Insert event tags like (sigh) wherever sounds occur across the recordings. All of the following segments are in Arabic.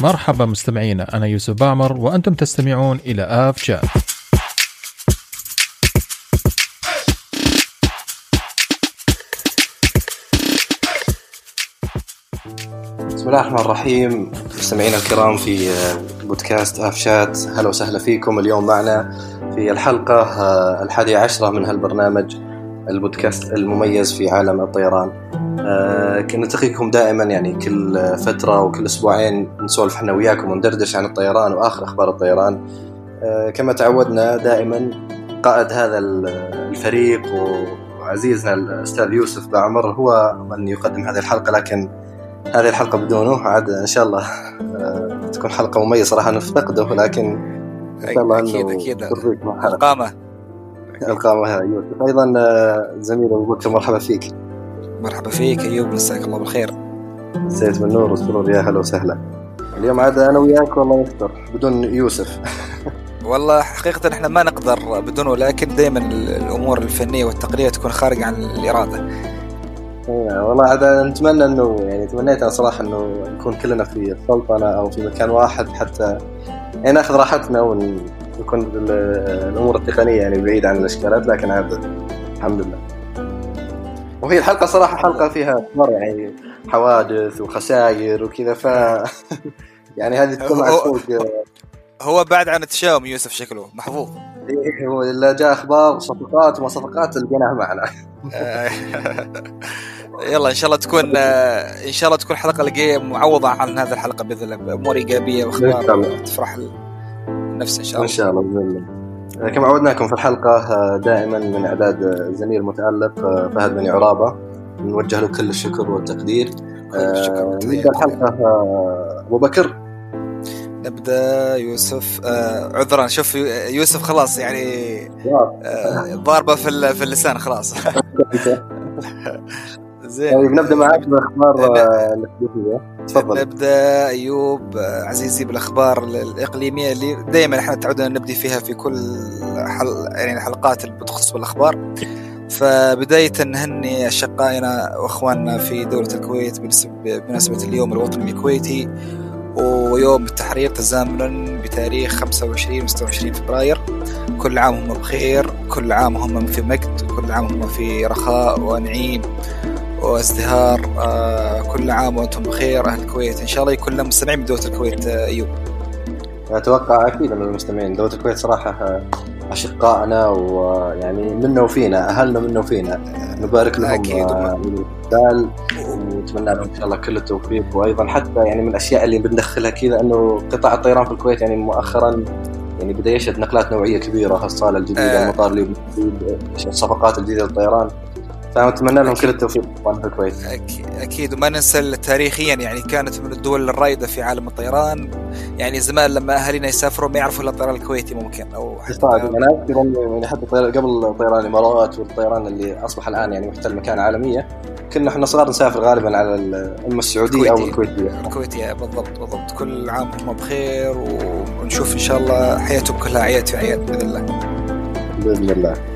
مرحبا مستمعينا أنا يوسف بامر وأنتم تستمعون إلى آف شات بسم الله الرحمن الرحيم. مستمعينا الكرام في بودكاست آف شات هلا وسهلا فيكم اليوم معنا في الحلقة الحادية عشرة من هالبرنامج البودكاست المميز في عالم الطيران. آه، نلتقيكم دائما يعني كل فترة وكل أسبوعين نسولف إحنا وياكم وندردش عن الطيران وآخر أخبار الطيران. آه، كما تعودنا دائما قائد هذا الفريق وعزيزنا الأستاذ يوسف بعمر هو من يقدم هذه الحلقة لكن هذه الحلقة بدونه عاد إن شاء الله آه، تكون حلقة مميزة صراحة نفتقده لكن إن شاء الله أكيد أكيد. ألقامة. ألقامة يوسف. أيضا زميل أبو بكر مرحبا فيك. مرحبا فيك أيوب مساك الله بالخير. مسيت بالنور والسرور يا هلا وسهلا. اليوم عاد أنا وياك والله يستر بدون يوسف. (laughs) والله حقيقة إحنا ما نقدر بدونه لكن دائما الأمور الفنية والتقنية تكون خارج عن الإرادة. إيه، والله عاد نتمنى إنه يعني تمنيت أنا صراحة إنه نكون كلنا في السلطنة أو في مكان واحد حتى يعني ناخذ راحتنا ونكون الأمور التقنية يعني بعيد عن الإشكالات لكن عاد الحمد لله. وهي الحلقة صراحة حلقة فيها أخبار يعني حوادث وخسائر وكذا ف (laughs) يعني هذه تكون هو, هو بعد عن التشاؤم يوسف شكله محظوظ إيه هو إلا جاء أخبار وصفقات وما صفقات لقيناها معنا. (laughs) يلا إن شاء الله تكون إن شاء الله تكون الحلقة الجايه معوضة عن هذه الحلقة بإذن الله. بأمور إيجابية وأخبار. تفرح النفس إن شاء الله. إن شاء الله بإذن الله. كما عودناكم في الحلقة آه، دائما من إعداد الزميل المتألق آه، فهد بن عرابة. نوجه له كل الشكر والتقدير. آه، نبدأ الحلقة أبو بكر. نبدأ يوسف آه عذرا. شوف يوسف خلاص يعني آه ضاربة في في اللسان خلاص. (laughs) زين. طيب نبدأ معك بالأخبار الاسبوعيه تفضل. نبدأ أيوب عزيزي بالأخبار الإقليمية اللي دائما إحنا تعودنا نبدي فيها في كل حل يعني الحلقات اللي بتخص بالأخبار. فبداية نهني أشقائنا وأخواننا في دولة الكويت بمناسبة اليوم الوطني الكويتي ويوم التحرير تزامنا بتاريخ 25 و 26 فبراير. كل عام هم بخير كل عام هم في مجد كل عام هم في رخاء ونعيم. وازدهار آه كل عام وأنتم بخير أهل الكويت. إن شاء الله يكون لهم مستمعين من دوله الكويت آه أيوب. أتوقع أكيد من المستمعين. دوله الكويت صراحة آه، أشقائنا ويعني منا وفينا أهلنا منا وفينا. نبارك لهم أكيد. دال ونتمنى لهم إن شاء الله كل التوفيق. وأيضا حتى يعني من الأشياء اللي بندخلها كذا إنه قطاع الطيران في الكويت يعني مؤخرا يعني بدأ يشهد نقلات نوعية كبيرة الصاله الجديدة آه. المطار اللي الصفقات الجديدة للطيران. فنتمنى لهم كل التوفيق. في الكويت أكيد. وما ننسى تاريخيا يعني كانت من الدول الرائدة في عالم الطيران. يعني زمان لما اهالينا يسافروا ما يعرفوا إلا الطيران الكويتي ممكن أو حتى طيب أنا أذكر يعني حتى قبل طيران الإمارات والطيران اللي أصبح الآن يعني محتل مكان عالمية كنا إحنا صغار نسافر غالبا على اما السعودية أو الكويتية. الكويتية. بالضبط بالضبط. كل عام هم بخير ونشوف إن شاء الله حياتهم كلها عياد في عياد بإذن الله. بإذن الله.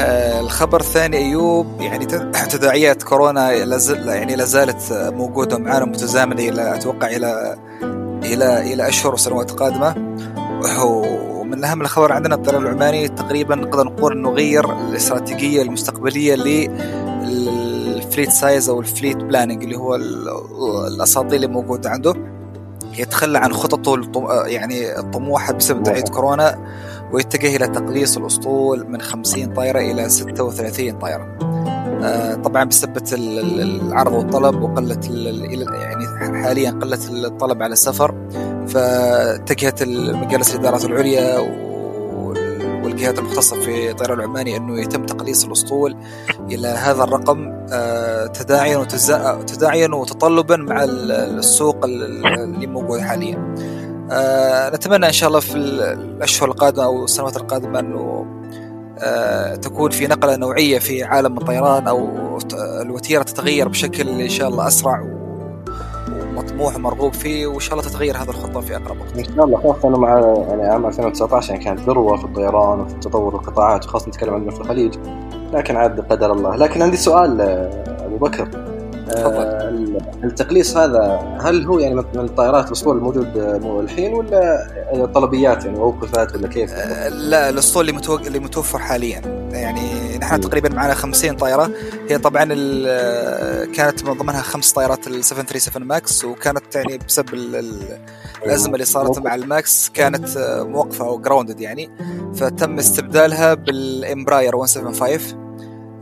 الخبر الثاني أيوب يعني (clears throat) تداعيات كورونا لازل يعني لا زالت موجودة معنا متزامنة إلى أتوقع إلى إلى إلى أشهر وسنوات قادمة. ومن أهم الخبر عندنا الطيران العماني تقريبا نقدر نقول إنه غير الاستراتيجية المستقبلية لل fleet size أو ال fleet planning اللي هو الأساطيل اللي موجودة عنده. يتخلى عن خططه يعني الطموحة بسبب جائحة كورونا. ويتجه إلى تقليص الأسطول من 50 طائرة إلى 36 طائرة. آه، طبعا بسبب العرض والطلب وقلة يعني حاليا قلة الطلب على السفر فاتجهت مجالس الإدارات العليا والجهات المختصة في الطيران العماني أنه يتم تقليص الأسطول إلى هذا الرقم آه، تداعيا تداعيا وتطلبا مع السوق اللي موجود حاليا. آه نتمنى إن شاء الله في الأشهر القادمة أو السنوات القادمة إنه آه تكون في نقلة نوعية في عالم الطيران أو الوتيرة تتغير بشكل إن شاء الله أسرع ومطموح ومرغوب فيه وإن شاء الله تتغير هذه الخطة في أقرب وقت. إن شاء الله خاصة مع يعني عام 2019 يعني كانت ذروة في الطيران وفي تطور القطاعات وخاصة نتكلم عندنا في الخليج لكن عاد قدر الله، لكن عندي سؤال آه، أبو بكر آه التقليص هذا هل هو يعني من الطائرات الأسطول الموجود الحين ولا طلبيات يعني اوقفت ولا كيف؟ آه لا الأسطول اللي, متوق... اللي متوفر حاليا. يعني نحن تقريبا معنا 50 طائرة. هي طبعا كانت من ضمنها خمس طائرات ال 737 ماكس وكانت يعني بسبب الأزمة اللي صارت مع الماكس كانت موقفة أو grounded يعني. فتم استبدالها بالامبراير 175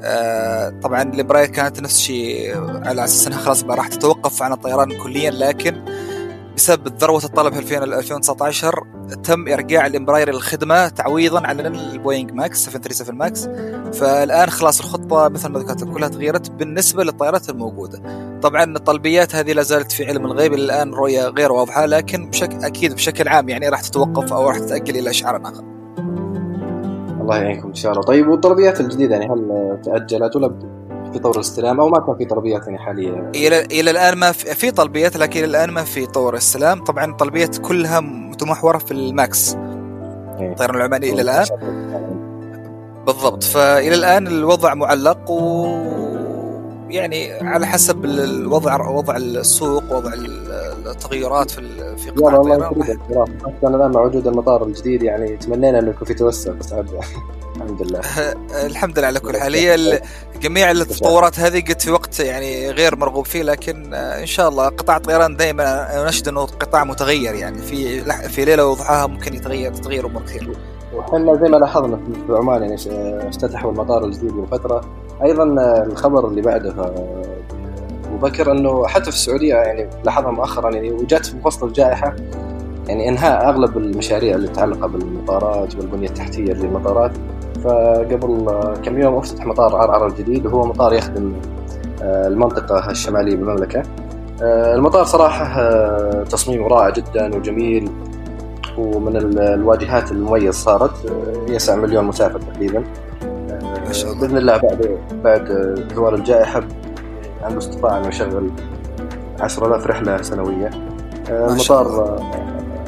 آه، طبعا الامبراير كانت نفس الشيء على أساس إنها خلاص راح تتوقف عن الطيران كليا لكن بسبب ذروه الطلب في 2019 تم إرجاع الامبراير للخدمه تعويضا عن البوينغ ماكس 737 ماكس فالآن خلاص الخطة مثل ما ذكرت كلها تغيرت بالنسبة للطائرات الموجودة. طبعا الطلبيات هذه لا زالت في علم الغيب الآن رؤية غير واضحة لكن بشكل أكيد بشكل عام يعني راح تتوقف أو راح تتأجل إلى اشعار آخر. الله يعينكم إن شاء الله. طيب والطلبيات الجديدة يعني هل تأجلت ولا في طور الاستلام أو ما كان في طلبيات يعني حاليا؟ إلى إلى الآن ما في, في طلبيات لكن إلى الآن ما في طور الاستلام طبعا الطلبيات كلها متمحوره في الماكس. إيه. الطيران العماني إلى الآن. بالضبط. فإلى الآن الوضع معلق و يعني على حسب الوضع وضع السوق وضع التغيرات في في قطاع الطيران. حتى الآن مع وجود المطار الجديد يعني تمنينا إنه يكون في توسع بس (laughs) الحمد لله. (laughs) الحمد لله على كل حال. هي (laughs) جميع التطورات هذه قد في وقت يعني غير مرغوب فيه لكن إن شاء الله قطاع الطيران دائما نشهد أنه قطاع متغير يعني في في ليلة وضحاها ممكن يتغير تتغير امور كثير وحنا زي ما لاحظنا في عمان يعني افتتحوا المطار الجديد من فترة. أيضا الخبر اللي بعده أبو بكر أنه حتى في السعودية يعني لاحظها مؤخرا يعني وجات في فصل الجائحة يعني إنهاء أغلب المشاريع اللي متعلقة بالمطارات والبنية التحتية للمطارات. فقبل كم يوم أفتتح مطار عرعر الجديد وهو مطار يخدم آه، المنطقة الشمالية بالمملكة. آه، المطار صراحة آه، تصميمه رائع جدا وجميل ومن الواجهات المميز صارت. يسع مليون مسافر تقريبا. ما شاء الله. بإذن الله بعد بعد زوال الجائحة عنده استطاعه انه يشغل 10000 رحلة سنوية. المطار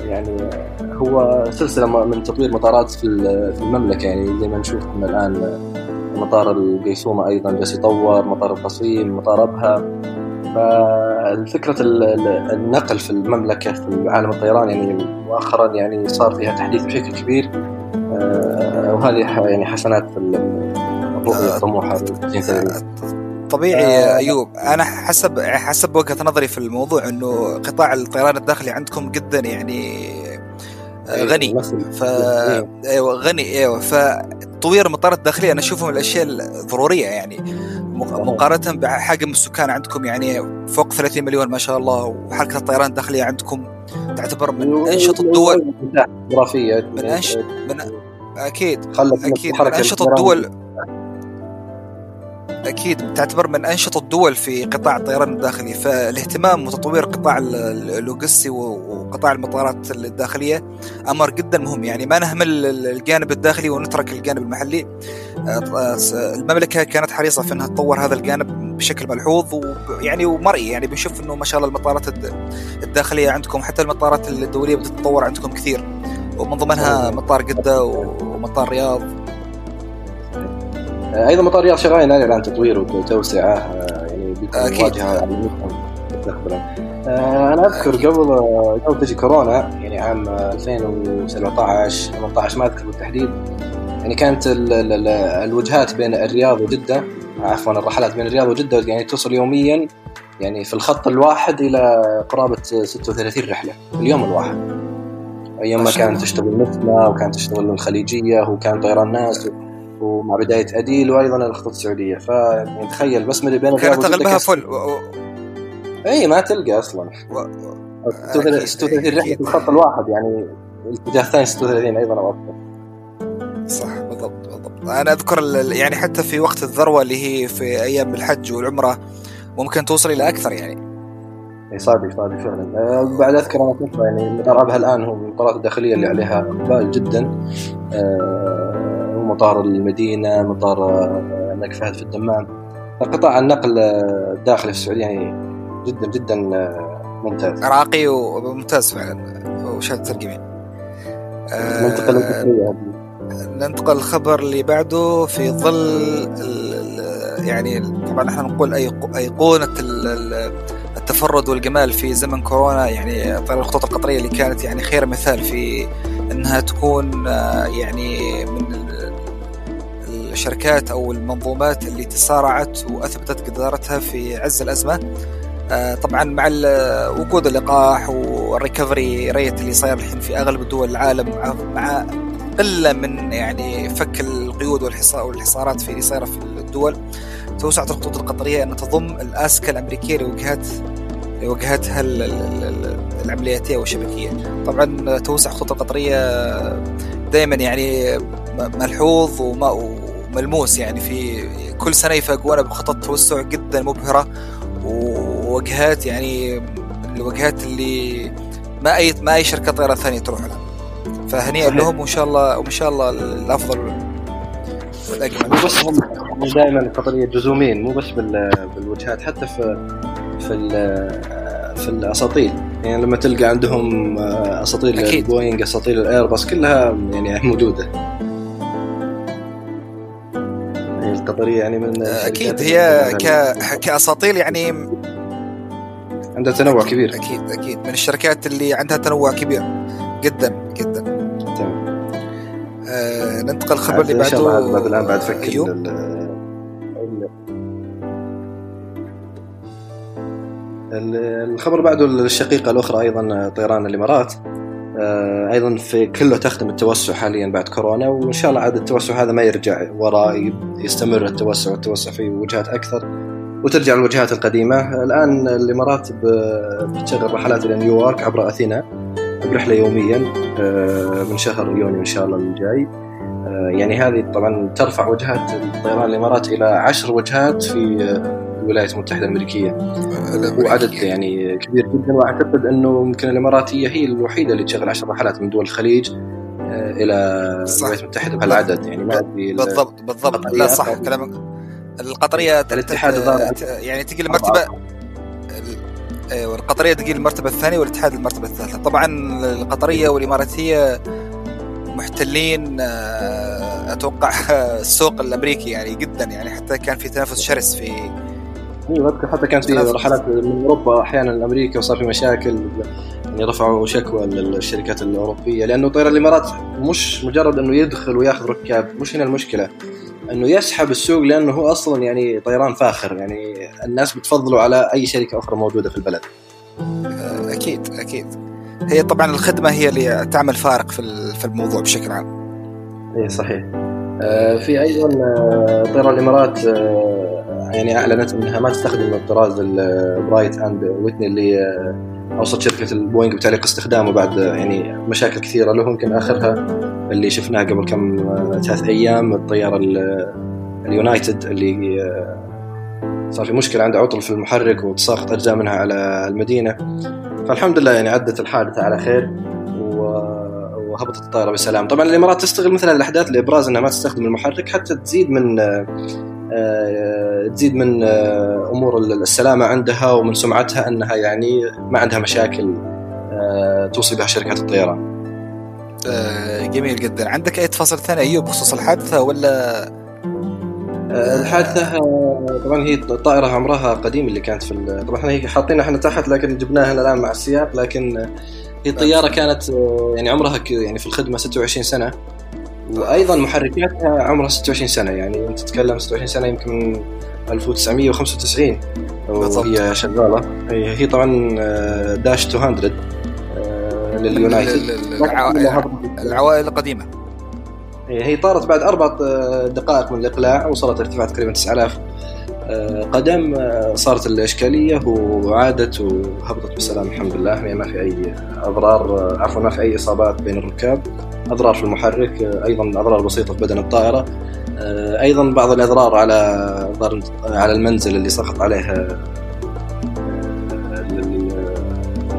يعني هو سلسلة من تطوير مطارات في المملكة. يعني زي ما نشوف الآن مطار القيسومة أيضا جالس يطور مطار القصيم مطار أبها. فالفكرة النقل في المملكة في عالم الطيران يعني مؤخرا يعني صار فيها تحديث بشكل كبير. آه، وهذه يعني حسنات في الرؤية الطموحة. طبيعي آه أيوب. أنا حسب حسب وجهة نظري في الموضوع إنه قطاع الطيران الداخلي عندكم جدا يعني آه، إيه، غني. ف إيه. أيوه غني. أيوه. فتطوير المطارات الداخليه أنا أشوفه من الأشياء الضرورية يعني. مقارنة بحجم السكان عندكم يعني فوق 30 مليون ما شاء الله وحركة الطيران الداخلية عندكم تعتبر من أنشط الدول من انشط من أكيد أكيد من أنشط الدول أكيد تعتبر من أنشط الدول في قطاع الطيران الداخلي فالاهتمام وتطوير قطاع اللوجستي وقطاع المطارات الداخلية أمر جدا مهم. يعني ما نهمل الجانب الداخلي ونترك الجانب المحلي. المملكة كانت حريصة في إنها تطور هذا الجانب بشكل ملحوظ ويعني ومرئي. يعني بنشوف إنه ما شاء الله المطارات الداخلية عندكم حتى المطارات الدولية بتتطور عندكم كثير. ومن ضمنها مطار جدة ومطار رياض. أيضا مطار رياض شغالين عليه الآن تطويره وتوسعة يعني أكيد. واجهه مستقبلا آه، أنا أذكر قبل قبل تجي كورونا يعني عام 2017 18 ما أذكر بالتحديد يعني كانت ال ال الوجهات بين الرياض وجدة عفوا الرحلات بين الرياض وجدة يعني توصل يوميا يعني في الخط الواحد إلى قرابة 36 رحلة في اليوم الواحد. أيام ما كانت تشتغل نسمه وكانت تشتغل الخليجية وكان طيران ناس ومع بداية أديل وأيضا الخطوط السعودية. فيعني تخيل بس من بين كانت أغلبها فل. و... اي ما تلقى أصلا. و... 36 رحله في الخط الواحد يعني الاتجاه الثاني 36 أيضا أو أكثر. صح بالضبط بالضبط. أنا أذكر يعني حتى في وقت الذروة اللي هي في أيام الحج والعمرة ممكن توصل إلى أكثر يعني. اي صادق صادق فعلا. أه بعد أذكر أنا فتره يعني أبها الآن هو من المطارات الداخلية اللي عليها اقبال جدا. أه مطار المدينة مطار آه، الملك فهد في الدمام. قطاع النقل آه، الداخلي في السعودية يعني جدا جدا آه، ممتاز. راقي وممتاز فعلا. وشهادة ترجمة ننتقل ننتقل الخبر اللي بعده في ظل يعني طبعا إحنا نقول أيقونة التفرد والجمال في زمن كورونا. يعني الخطوط القطرية اللي كانت يعني خير مثال في إنها تكون آه، يعني من الشركات أو المنظومات اللي تسارعت وأثبتت قدرتها في عز الأزمة. آه، طبعا مع وجود اللقاح والريكفري ريت اللي صاير الحين في أغلب دول العالم مع قلة من يعني فك القيود والحصارات في اللي صايرة في الدول. توسعت الخطوط القطرية أن تضم الأسكا الأمريكية لوجهات لوجهاتها العملياتية والشبكية. طبعا توسع الخطوط القطرية دائما يعني ملحوظ وملموس يعني في كل سنة يفاجئونا بخطط توسع جدا مبهرة ووجهات يعني الوجهات اللي ما أي ما أي شركة طيران ثانية تروح لها. فهنيئا لهم وإن شاء الله وإن شاء الله الأفضل والاجمل مو بس هم دائما القطريه جزومين مو بس بالوجهات حتى في في في الأساطيل. يعني لما تلقى عندهم أساطيل البوينغ أساطيل الأيرباص كلها يعني موجودة. القطريه يعني من أكيد هي ك... كاساطيل يعني عندها تنوع كبير. أكيد أكيد. من الشركات اللي عندها تنوع كبير جدا جدا. تمام. آه ننتقل الخبر اللي بعده بعد الآن بعد فك أيوه؟ الخبر بعده الشقيقة الأخرى أيضا طيران الإمارات. آه، أيضا في كله تخدم التوسع حاليا بعد كورونا وإن شاء الله عاد التوسع هذا ما يرجع وراء يستمر التوسع والتوسع في وجهات أكثر وترجع الوجهات القديمة. الآن الامارات بتشغل رحلات إلى نيويورك عبر أثينا برحلة يوميا آه، من شهر يونيو إن شاء الله الجاي. آه، يعني هذه طبعا ترفع وجهات طيران الامارات إلى عشر وجهات في الولايات المتحدة الأمريكية. وعدد يعني كبير جدا وأعتقد أنه يمكن الإماراتية هي الوحيدة اللي تشغل 10 رحلات من دول الخليج آه، إلى الولايات المتحدة بهالعدد. يعني ما أدري بالضبط بالضبط. لا صح كلامك. القطرية الاتحاد يعني تجي المرتبه أيوه القطريه تجي المرتبة الثانية والاتحاد المرتبة الثالثة. طبعا القطرية والإماراتية محتلين آه، أتوقع (laughs) السوق الأمريكي يعني جدا يعني حتى كان في تنافس شرس في أيوه اذكر حتى كانت في رحلات من أوروبا أحيانا لأمريكا وصار في مشاكل يعني رفعوا شكوى للشركات الأوروبية لأنه طيران الإمارات مش مجرد إنه يدخل وياخذ ركاب مش هنا المشكلة. إنه يسحب السوق لأنه هو أصلا يعني طيران فاخر يعني الناس بتفضله على أي شركة أخرى موجودة في البلد. أكيد أكيد. هي طبعا الخدمة هي اللي تعمل فارق في في الموضوع بشكل عام. اي صحيح. آه، في أيضا آه، طيران الإمارات آه، يعني أعلنت إنها ما تستخدم الطراز ال Pratt and Whitney اللي اوصت شركة البوينغ بتعليق استخدامه بعد يعني مشاكل كثيرة له يمكن آخرها اللي شفناها قبل كم ثلاث أيام الطيارة اليونايتد اللي صار في مشكلة عنده عطل في المحرك وتساقط أجزاء منها على المدينة. فالحمد لله يعني عدت الحادثة على خير وهبطت الطائره بسلام. طبعا الإمارات تستغل مثل الأحداث لإبراز إنها ما تستخدم المحرك حتى تزيد من آه، تزيد من آه، أمور السلامة عندها ومن سمعتها أنها يعني ما عندها مشاكل آه، توصي بها شركات الطيران. جميل جدا، عندك أي تفاصيل ثانية؟ ايوب بخصوص الحادثة ولا؟ الحادثة طبعا هي طائرة عمرها قديم اللي كانت في طبعا إحنا هي حاطينها إحنا تحت لكن جبناها الآن مع السياق لكن هي طيارة كانت يعني عمرها يعني في الخدمة 26 سنة. وأيضا محركاتها عمرها 26 سنة يعني أنت تتكلم 26 سنة يمكن من 1995 وهي شغالة. هي طبعا آه، داش 200 آه، لليونايتد. العوائل القديمة. هي طارت بعد أربع آه، دقائق من الإقلاع وصلت ارتفاع تقريبا 9000 قدم صارت الإشكالية وعادت وهبطت بسلام الحمد لله. يعني ما في أي أضرار عفوا ما في أي إصابات بين الركاب. أضرار في المحرك أيضا أضرار بسيطة في بدن الطائرة. أيضا بعض الإضرار على على المنزل اللي سقط عليه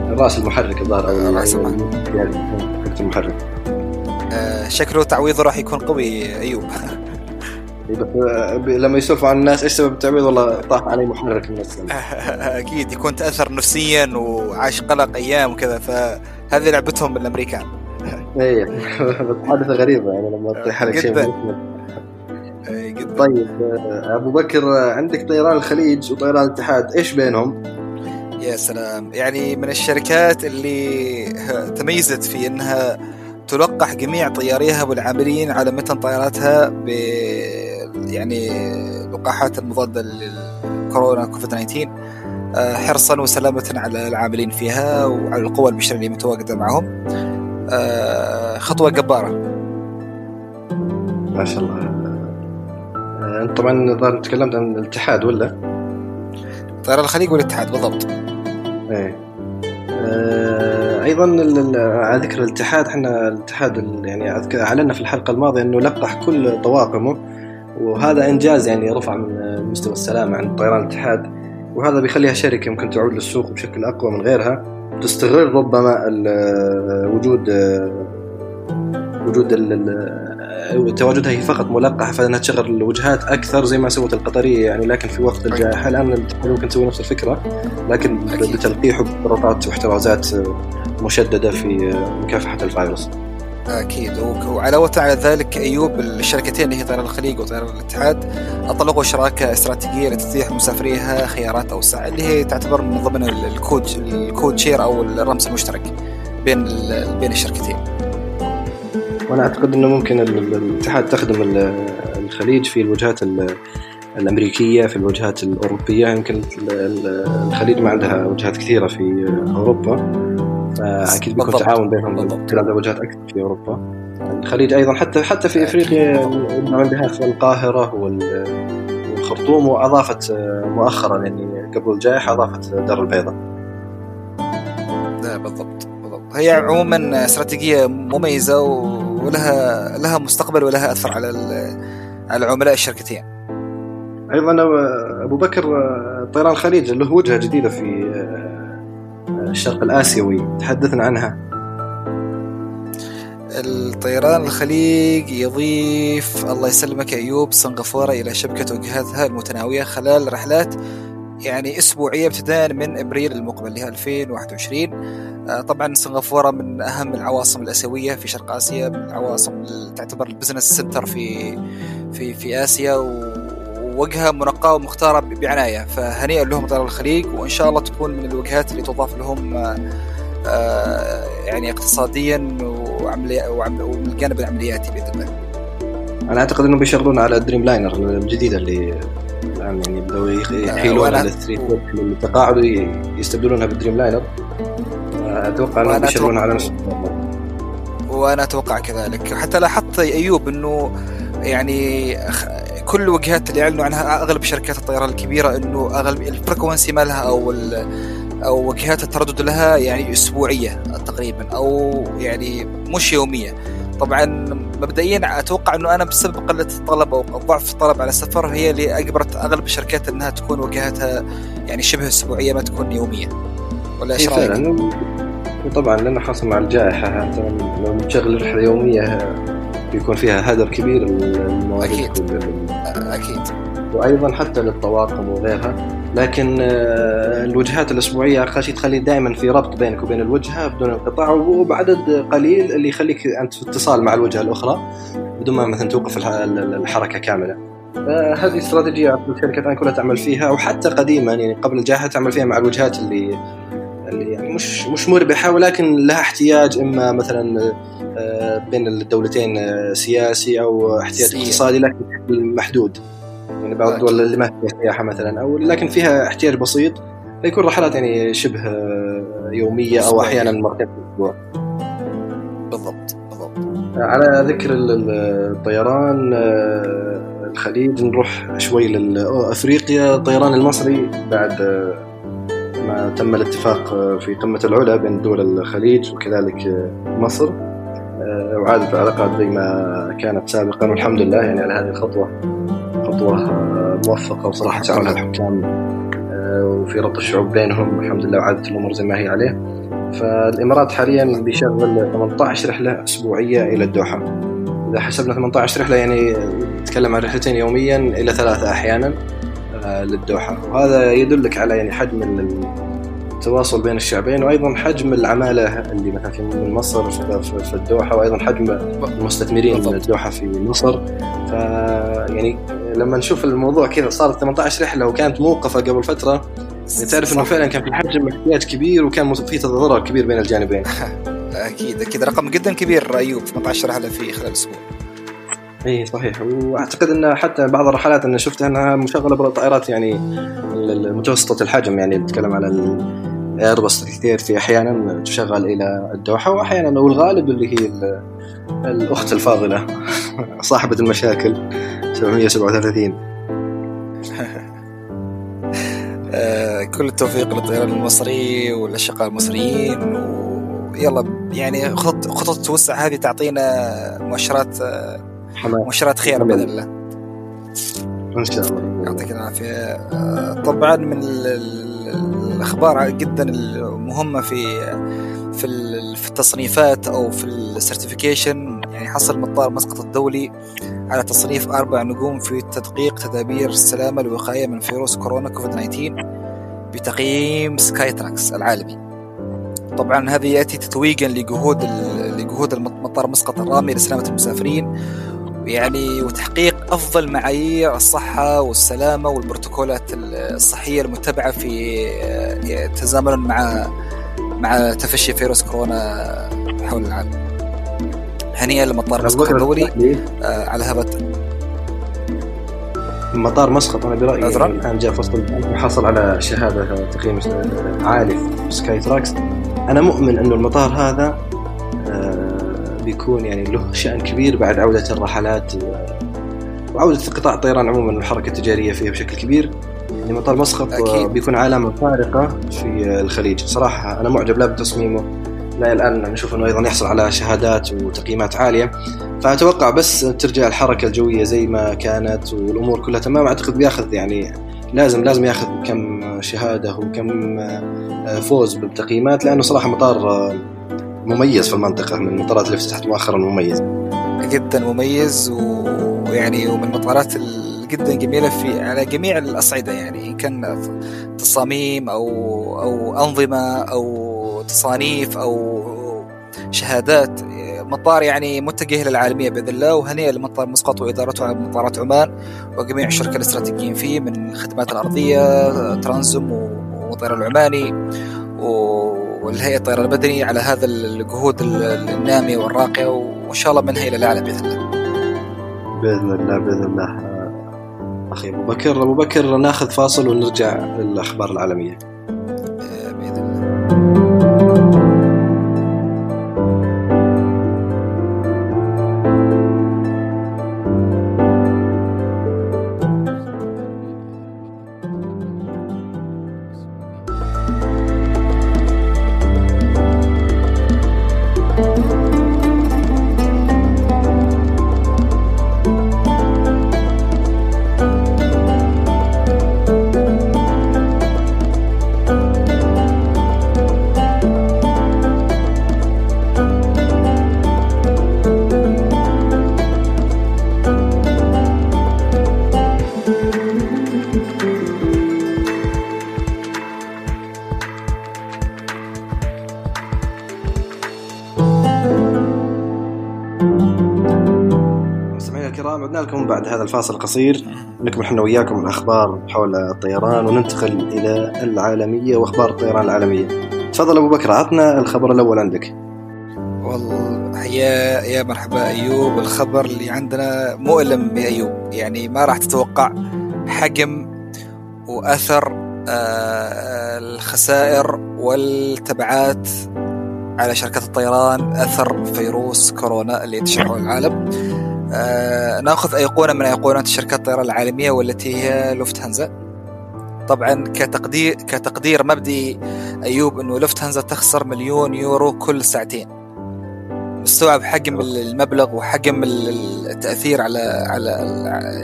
رأس المحرك الظاهر أو راس المحرك. شكله تعويضه راح يكون قوي أيوب. لما يسولفوا عن الناس إيش سبب التعويض والله طاح علي محرك الناس. (laughs) أكيد يكون تأثر نفسيا وعاش قلق أيام وكذا فهذه لعبتهم الأمريكان. (laughs) إيه (laughs) حادثة غريبة يعني لما تطيح عليك شيء جدا. طيب آه، أبو بكر آه، عندك طيران الخليج وطيران الاتحاد إيش بينهم؟ يا سلام. يعني من الشركات اللي تميزت في إنها تلقح جميع طياريها والعاملين على متن طياراتها ب يعني لقاحات المضادة للكورونا كوفيد 19 آه، حرصا وسلامة على العاملين فيها وعلى القوى البشرية اللي متواجدة معهم. آه، خطوة جبارة. ما شاء الله. آه، أنت طبعا الظاهر تكلمت عن الاتحاد ولا؟ طيران الخليج والاتحاد بالضبط. إيه. أيضا على ذكر الاتحاد إحنا الاتحاد يعني اذكر أعلنا في الحلقة الماضية إنه لقح كل طواقمه. وهذا إنجاز يعني رفع من مستوى السلامه عند طيران الاتحاد. وهذا بيخليها شركة ممكن تعود للسوق بشكل أقوى من غيرها تستغل ربما وجود وجود تواجدها هي فقط ملقحة فإنها تشغل الوجهات أكثر زي ما سوت القطرية يعني لكن في وقت الجائحة الآن ممكن تسوي نفس الفكرة لكن بتلقيح وباشتراطات واحترازات مشددة في مكافحة الفيروس. أكيد وعلاوه على ذلك أيوب الشركتين اللي هي طيران الخليج وطيران الاتحاد أطلقوا شراكة استراتيجية لتتيح مسافريها خيارات أوسع اللي هي تعتبر من ضمن ال code ال code share أو الرمز المشترك بين بين الشركتين. وأنا أعتقد إنه ممكن الاتحاد تخدم الخليج في الوجهات الأمريكية في الوجهات الأوروبية. يمكن الخليج ما عندها وجهات كثيرة في أوروبا. فأكيد بيكون تعاون بينهم في وجهات أكثر في أوروبا الخليج أيضا حتى حتى في إفريقيا عندها في القاهرة والخرطوم وأضافت مؤخرا يعني قبل الجائحة أضافت دار البيضاء. بالضبط بالضبط هي عموما استراتيجية مميزة ولها لها مستقبل ولها أثر على على عملاء الشركتين. أيضا أبو بكر طيران الخليج له وجهة جديدة في الشرق الآسيوي تحدثنا عنها. الطيران الخليج يضيف الله يسلمك أيوب سنغافورة إلى شبكة وجهاتها المتناوية خلال رحلات يعني أسبوعية ابتداء من إبريل المقبل هي 2021 آه، طبعا سنغافورة من أهم العواصم الآسيوية في شرق آسيا من العواصم تعتبر ال business center في في في آسيا ووجهه منقاه ومختارة بعناية فهنيئا لهم طيران الخليج وإن شاء الله تكون من الوجهات اللي تضاف لهم آه، يعني اقتصاديا ومن الجانب العملياتي بإذن الله. أنا أعتقد إنهم بيشغلون على Dreamliner الجديدة اللي الآن يعني بدأوا يحيلون على التريبل للتقاعد ويستبدلونها بال Dreamliner أتوقع إنهم بيشتغلون على نفس وأنا أتوقع كذلك. حتى لاحظت أيوب إنه يعني كل الوجهات اللي اعلنوا عنها أغلب شركات الطيران الكبيرة إنه أغلب الفريكونسي مالها أو أو وجهات التردد لها يعني أسبوعية تقريبا أو يعني مش يومية. طبعا مبدئيا أتوقع إنه أنا بسبب قلة الطلب أو ضعف الطلب على السفر هي اللي أجبرت أغلب الشركات إنها تكون وجهاتها يعني شبه أسبوعية ما تكون يومية. ولا إيش رأيك؟ طبعا لأنه حاصل مع الجائحة لو تشغل رحله يومية بيكون فيها هدر كبير للموارد أكيد. أكيد. وأيضا حتى للطواقم وغيرها. لكن آه، الوجهات الأسبوعية أقل شيء تخلي دائما في ربط بينك وبين الوجهة بدون انقطاع وبعدد قليل اللي يخليك أنت في اتصال مع الوجهة الأخرى بدون ما مثلا توقف الحركة كاملة. هذه استراتيجية الشركات كلها تعمل فيها وحتى قديما يعني قبل الجائحه تعمل فيها مع الوجهات اللي مش مش مربحة ولكن لها احتياج إما مثلا آه، بين الدولتين آه، سياسي أو احتياج اقتصادي لكن محدود. يعني بعض الدول اللي ما فيها سياحة مثلا أو لكن فيها احتياج بسيط فيكون رحلات يعني شبه يومية أو أحيانا مرتين في الأسبوع. بالضبط بالضبط. على ذكر الطيران الخليج نروح شوي لافريقيا الطيران المصري بعد تم الاتفاق في قمة العلا بين دول الخليج وكذلك مصر. وعادت العلاقات زي ما كانت سابقا والحمد لله يعني على هذه الخطوة. خطوة موفقة وصراحة تعاونها الحكام آه، وفي ربط الشعوب بينهم. الحمد لله وعادت الأمور زي ما هي عليه. فالإمارات حاليا بيشغل 18 رحلة أسبوعية إلى الدوحة. إذا حسبنا 18 رحلة يعني نتكلم عن رحلتين يوميا إلى ثلاثة أحيانا. آه، للدوحة. وهذا يدلك على يعني حجم التواصل بين الشعبين وأيضا حجم العمالة اللي مثلا في مصر في الدوحة وأيضا حجم المستثمرين من الدوحة في مصر. ف يعني لما نشوف الموضوع كذا صارت 18 رحلة وكانت موقفة قبل فترة. تعرف إنه فعلا كان في حجم احتياج كبير وكان في تضرر كبير بين الجانبين. (laughs) أكيد أكيد. رقم جدا كبير أيوب. 18 رحلة في خلال أسبوع. إي صحيح. وأعتقد إن حتى بعض الرحلات أنا شفتها أنها مشغلة بالطائرات يعني المتوسطة الحجم يعني نتكلم على الايرباص في أحيانا تشغل إلى الدوحة واحيانا والغالب اللي هي الأخت الفاضلة (laughs) صاحبة المشاكل 737 (laughs) آه، كل التوفيق للطيران المصري والأشقاء المصريين ويلا يعني خطط خطط التوسع هذه تعطينا مؤشرات مؤشرات خير بإذن الله. إن شاء الله. يعطيك العافية. آه، طبعا من الأخبار جدا المهمة في في في التصنيفات أو في السيرتيفيكيشن يعني حصل مطار مسقط الدولي على تصنيف أربع نجوم في تدقيق تدابير السلامة الوقايه من فيروس كورونا كوفيد 19 بتقييم Skytrax العالمي. طبعا هذا يأتي تتويجا لجهود لجهود المطار مسقط الرامي لسلامة المسافرين يعني وتحقيق أفضل معايير الصحة والسلامة والبروتوكولات الصحية المتبعة في آه، تزامنا مع مع تفشي فيروس كورونا حول العالم. هنيئا لمطار مسقط الدولي آه، على هذا مطار مسقط أنا برأيي الآن جاء فصل وحصل على شهادة تقييم عالي في Skytrax. أنا مؤمن انه المطار هذا بيكون يعني له شأن كبير بعد عودة الرحلات وعودة قطاع الطيران عموما والحركة التجارية فيها بشكل كبير. يعني مطار مسقط أكيد. بيكون علامة فارقة في الخليج. صراحة أنا معجب لا بتصميمه لا الآن نشوف إنه أيضا يحصل على شهادات وتقييمات عالية. فأتوقع بس ترجع الحركة الجوية زي ما كانت والأمور كلها تمام أعتقد بياخذ يعني لازم لازم ياخذ كم شهادة وكم آه، فوز بالتقييمات لأنه صراحة مطار آه، مميز في المنطقة من المطارات اللي فتحت مؤخرا مميز. جدا مميز ويعني ومن المطارات جدا جميلة في على جميع الأصعدة يعني إن كان تصاميم أو أو أنظمة أو تصانيف أو شهادات مطار يعني متجه للعالميه بإذن الله وهنيئا لمطار مسقط وإدارته على مطارات عمان وجميع الشركاء الاستراتيجيين فيه من الخدمات الأرضية ترانزم والطيران العماني والهيئة الطيران البدني على هذا الجهود الناميه والراقية وإن شاء الله منها إلى الاعلى بإذن الله. بإذن الله بإذن الله. أخي أبو بكر أبو بكر ناخذ فاصل ونرجع للأخبار العالمية. بعد هذا الفاصل القصير نكمل إحنا وياكم الأخبار حول الطيران وننتقل إلى العالمية وأخبار الطيران العالمية. تفضل أبو بكر عطنا الخبر الأول عندك. والله يا يا مرحبا أيوب. الخبر اللي عندنا مؤلم بأيوب. يعني ما راح تتوقع. حجم وأثر آه، الخسائر والتبعات على شركات الطيران أثر فيروس كورونا اللي ينتشر العالم. آه ناخذ أيقونة من أيقونات شركات الطيران العالمية والتي هي لوفت هانزا طبعا كتقدير كتقدير مبدئي أيوب إنه لوفت هانزا تخسر مليون يورو كل ساعتين. مستوعب حجم المبلغ وحجم التأثير على على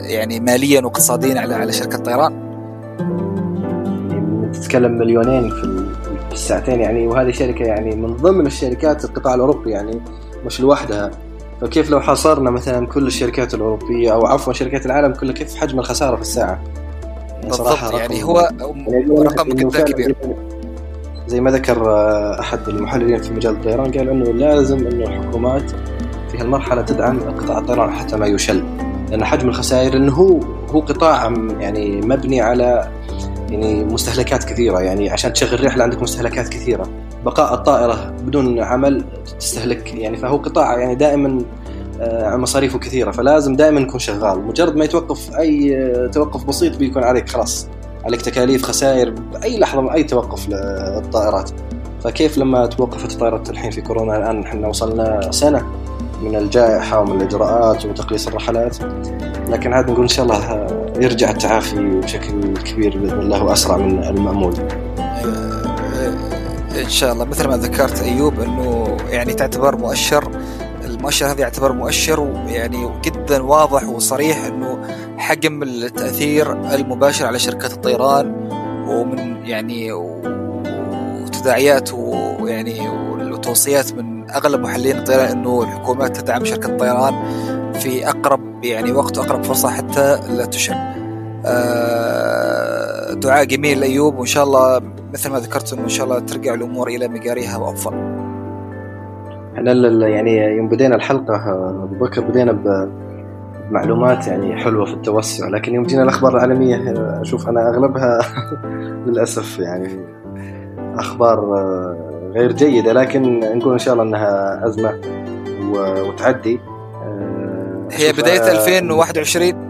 يعني ماليا واقتصاديا على على شركة الطيران. تتكلم مليونين في الساعتين يعني وهذه شركة يعني من ضمن الشركات القطاع الأوروبي يعني مش لوحدها. فكيف لو حاصرنا مثلا كل الشركات الأوروبية أو عفوا شركات العالم كلها كيف حجم الخسارة في الساعة؟ يعني بالضبط يعني هو يعني رقم جدا كبير زي ما ذكر آه، أحد المحللين في مجال الطيران قال إنه لازم إنه الحكومات في هالمرحلة تدعم قطاع الطيران حتى ما يشل لأن حجم الخسائر إنه هو هو قطاع يعني مبني على يعني مستهلكات كثيرة يعني عشان تشغل رحله عندك مستهلكات كثيرة. بقاء الطائرة بدون عمل تستهلك يعني فهو قطاع يعني دائما آه، مصاريفه كثيرة فلازم دائما يكون شغال. مجرد ما يتوقف أي آه، توقف بسيط بيكون عليك خلاص. عليك تكاليف خسائر بأي لحظة أي توقف للطائرات. فكيف لما توقفت الطائرات الحين في كورونا؟ الآن إحنا وصلنا سنة من الجائحة ومن الإجراءات وتقليص الرحلات. لكن عاد نقول إن شاء الله آه، يرجع التعافي بشكل كبير بإذن الله وأسرع من المأمول. إن شاء الله. مثل ما ذكرت أيوب إنه يعني تعتبر مؤشر. المؤشر هذا يعتبر مؤشر يعني جدا واضح وصريح إنه حجم التأثير المباشر على شركات الطيران ومن يعني وتداعيات ويعني وتوصيات من أغلب محللين الطيران إنه الحكومات تدعم شركة الطيران. في أقرب يعني وقت وأقرب فرصة حتى لا تشن. آه، دعاء جميل لأيوب وإن شاء الله مثل ما ذكرت إن شاء الله ترجع الأمور إلى مجاريها وأفضل. إحنا يعني يوم بدينا الحلقة أبو بكر بدينا بمعلومات يعني حلوة في التوسع لكن يوم جينا الأخبار العالمية أشوف أنا أغلبها (laughs) للأسف يعني أخبار غير جيدة لكن نقول إن شاء الله إنها أزمة وتعدي هي بداية 2021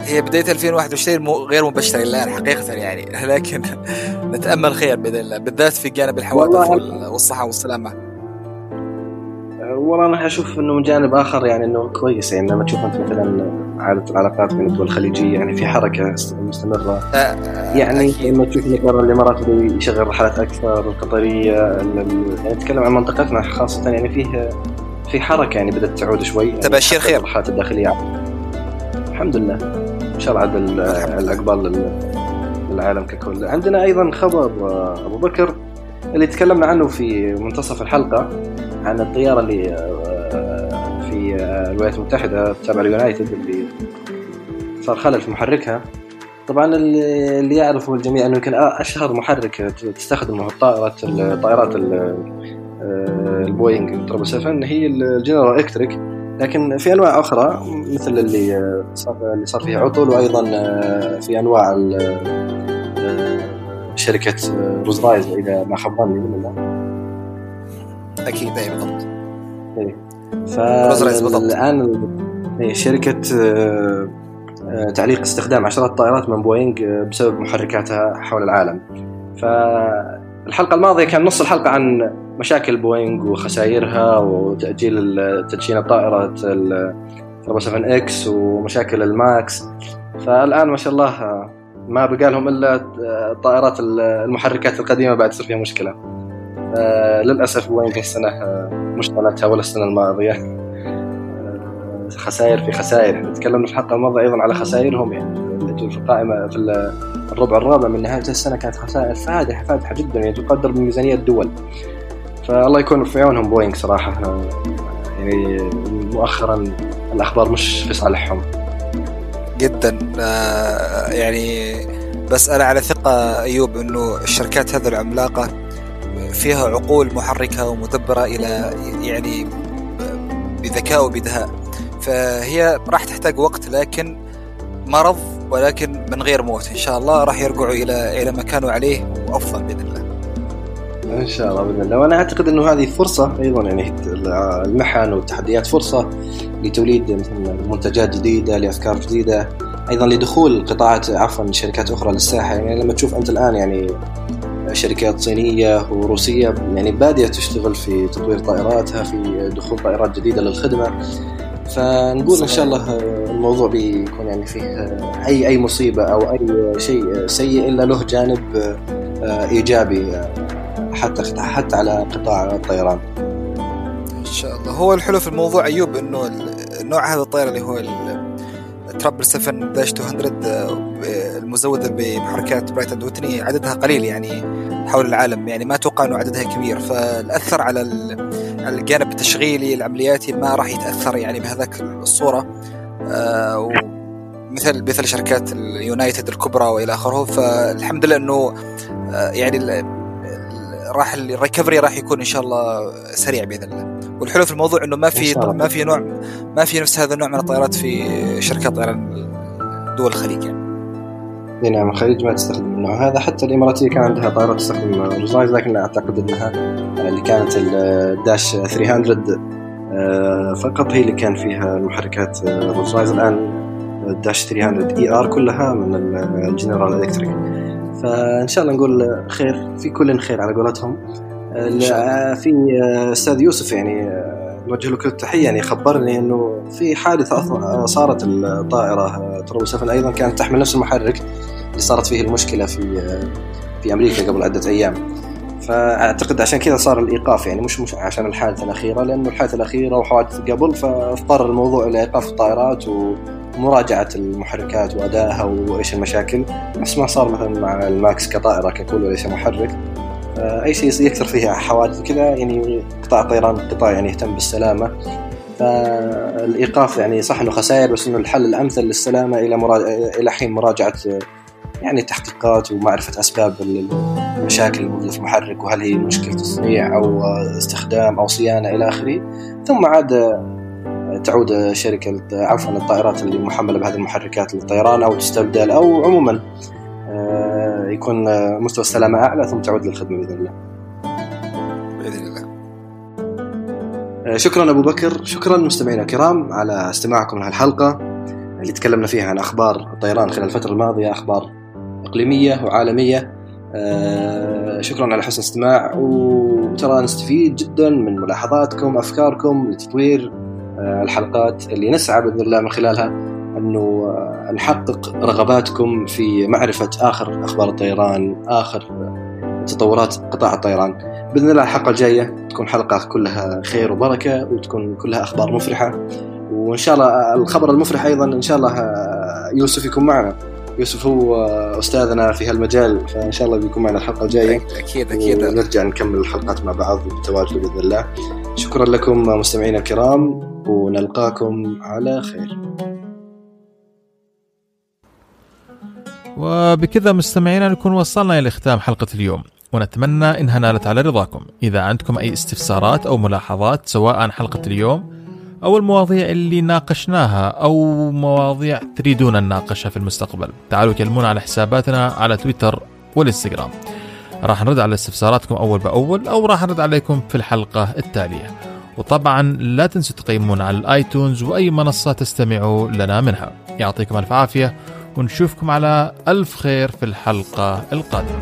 هي بداية 2021 غير مبشرة الآن حقيقة يعني. (laughs) لكن نتأمل خير بإذن الله بالذات في جانب الحوادث والصحة والسلامة. والله أنا أشوف إنه من جانب آخر يعني إنه كويس يعني لما تشوف أنت مثلا عاده العلاقات بين الدول الخليجية يعني في حركة مستمرة. آه، آه، يعني لما تشوف مثلا الإمارات يشغل رحلات أكثر القطرية يعني نتكلم عن منطقتنا خاصة يعني فيه في حركة يعني بدأت تعود شوي. يعني تبشير خير. الرحلات الداخلية. الحمد لله. إن شاء الله عاد الأقبال للعالم ككل. عندنا أيضا خبر أبو بكر اللي تكلمنا عنه في منتصف الحلقة عن الطيارة اللي آه، في آه، الولايات المتحدة تابعة اليونايتد اللي صار خلل في محركها. طبعا اللي يعرفه الجميع إنه يمكن أشهر محرك تستخدمه الطائرات الطائرات آه، البوينغ 777 هي ال General Electric. لكن في أنواع أخرى مثل اللي صار اللي صار فيها عطل وأيضا في أنواع شركة روز رايز إذا ما ظني من أكيد اي بالضبط. اي فالان شركة آه، آه، تعليق استخدام عشرات الطائرات من بوينغ آه، بسبب محركاتها حول العالم. فالحلقه الماضية كان نص الحلقة عن مشاكل بوينغ وخسائرها وتأجيل تدشين الطائرة 7 X ومشاكل الماكس. فالآن ما شاء الله ما بقى لهم إلا الطائرات المحركات القديمة بعد تصير فيها وين في السنة آه مش طلعتها ولا السنة الماضية. آه خسائر في خسائر. تكلمنا في الحلقة الماضية أيضا على خسائرهم يعني. في القائمة في الربع الرابع من نهاية السنة كانت خسائر فادحه فادحة جدا يعني تقدر بميزانية الدول. فالله يكون في عونهم بوينغ صراحة. يعني مؤخرا الأخبار مش في صالحهم. جدا. آه، يعني بس أنا على ثقة أيوب إنه الشركات هذه العملاقة فيها عقول محركة ومدبرة إلى يعني بذكاء وبدهاء. فهي راح تحتاج وقت لكن مرض ولكن من غير موت. إن شاء الله راح يرجعوا إلى إلى ما كانوا عليه وأفضل بإذن الله. إن شاء الله بإذن الله. وأنا أعتقد إنه هذه فرصة أيضا يعني المحن والتحديات فرصة لتوليد مثلا منتجات جديدة لأفكار جديدة أيضا لدخول قطاعات عفوا شركات أخرى للساحة. يعني لما تشوف أنت الآن يعني شركات صينية وروسية يعني بادية تشتغل في تطوير طائراتها في دخول طائرات جديدة للخدمة. فنقول إن شاء الله الموضوع بيكون يعني فيه أي أي مصيبة أو أي شيء سيء إلا له جانب آه، إيجابي حتى حتى على قطاع الطيران. إن شاء الله. هو الحلو في الموضوع أيوب إنه نوع هذا الطائره اللي هو triple 7 dash 200 المزودة بمحركات Pratt and Whitney عددها قليل يعني حول العالم يعني ما أتوقع إنه عددها كبير. فالأثر على الجانب التشغيلي العملياتي ما راح يتأثر يعني بهذاك الصورة. آه مثل مثل شركات ال United الكبرى وإلى آخره فالحمد لله إنه آه يعني راح ال recovery راح يكون إن شاء الله سريع بإذن الله. والحلو في الموضوع إنه ما في ما في نوع ما في نفس هذا النوع من الطائرات في شركات طيران دول الخليج يعني. اي نعم الخليج ما تستخدم النوع هذا حتى الإماراتية كان عندها طائرات تستخدم روزايز لكن أعتقد إنها اللي كانت ال dash 300 آه، فقط هي اللي كان فيها المحركات روزايز الآن ال dash 300 ER كلها من ال General Electric. فإن شاء الله نقول خير في كل خير على قولتهم. في أستاذ يوسف يعني نوجه له كل التحية. يعني خبرني إنه في حادثة صارت الطائرة triple 7 أيضا كانت تحمل نفس المحرك. اللي صارت فيه المشكلة في في أمريكا قبل عدة أيام. فأعتقد عشان كذا صار الإيقاف يعني مش مش عشان الحادثه الأخيرة لأنه الحادثه الأخيرة وحوادث قبل فاضطر الموضوع إلى إيقاف الطائرات ومراجعة المحركات وأدائها وإيش المشاكل. نفس ما صار مثلا مع الماكس كطائرة ككل وليس محرك. أي شيء يكثر فيها حوادث كذا يعني قطاع الطيران قطاع يعني يهتم بالسلامة. فالإيقاف يعني صح إنه خسائر بس إنه الحل الأمثل للسلامة إلى مرا... إلى حين مراجعة يعني تحقيقات ومعرفة أسباب المشاكل الموجوده في المحرك وهل هي مشكلة تصنيع أو استخدام أو صيانة إلى آخره. ثم عاد تعود شركة عفوا الطائرات اللي محملة بهذه المحركات للطيران أو تستبدل أو عموما يكون مستوى السلامة أعلى ثم تعود للخدمة بإذن الله. بإذن الله. شكرا أبو بكر شكرا مستمعينا الكرام على استماعكم لهالحلقة. اللي تكلمنا فيها عن أخبار الطيران خلال الفترة الماضية أخبار إقليمية وعالمية. شكرا على حسن الاستماع وترى نستفيد جدا من ملاحظاتكم أفكاركم لتطوير الحلقات اللي نسعى بإذن الله من خلالها أنه نحقق رغباتكم في معرفة آخر أخبار الطيران آخر تطورات قطاع الطيران. بإذن الله الحلقة الجاية تكون حلقة كلها خير وبركة وتكون كلها أخبار مفرحة. وإن شاء الله الخبر المفرح أيضا إن شاء الله يوسف يكون معنا. يوسف هو أستاذنا في هالمجال فإن شاء الله بيكون معنا الحلقة الجاية. أكيد أكيد ونرجع نكمل الحلقات مع بعض بالتواجد بإذن الله. شكرا لكم مستمعينا الكرام ونلقاكم على خير. وبكذا مستمعينا نكون وصلنا إلى ختام حلقة اليوم. ونتمنى إنها نالت على رضاكم. إذا عندكم أي استفسارات أو ملاحظات سواء عن حلقة اليوم أو المواضيع اللي ناقشناها أو مواضيع تريدون نناقشها في المستقبل. تعالوا كلمونا على حساباتنا على تويتر والإنستغرام. راح نرد على استفساراتكم أول بأول أو راح نرد عليكم في الحلقة التالية. وطبعا لا تنسوا تقيمونا على الآيتونز وأي منصة تستمعوا لنا منها. يعطيكم ألف عافية ونشوفكم على ألف خير في الحلقة القادمة.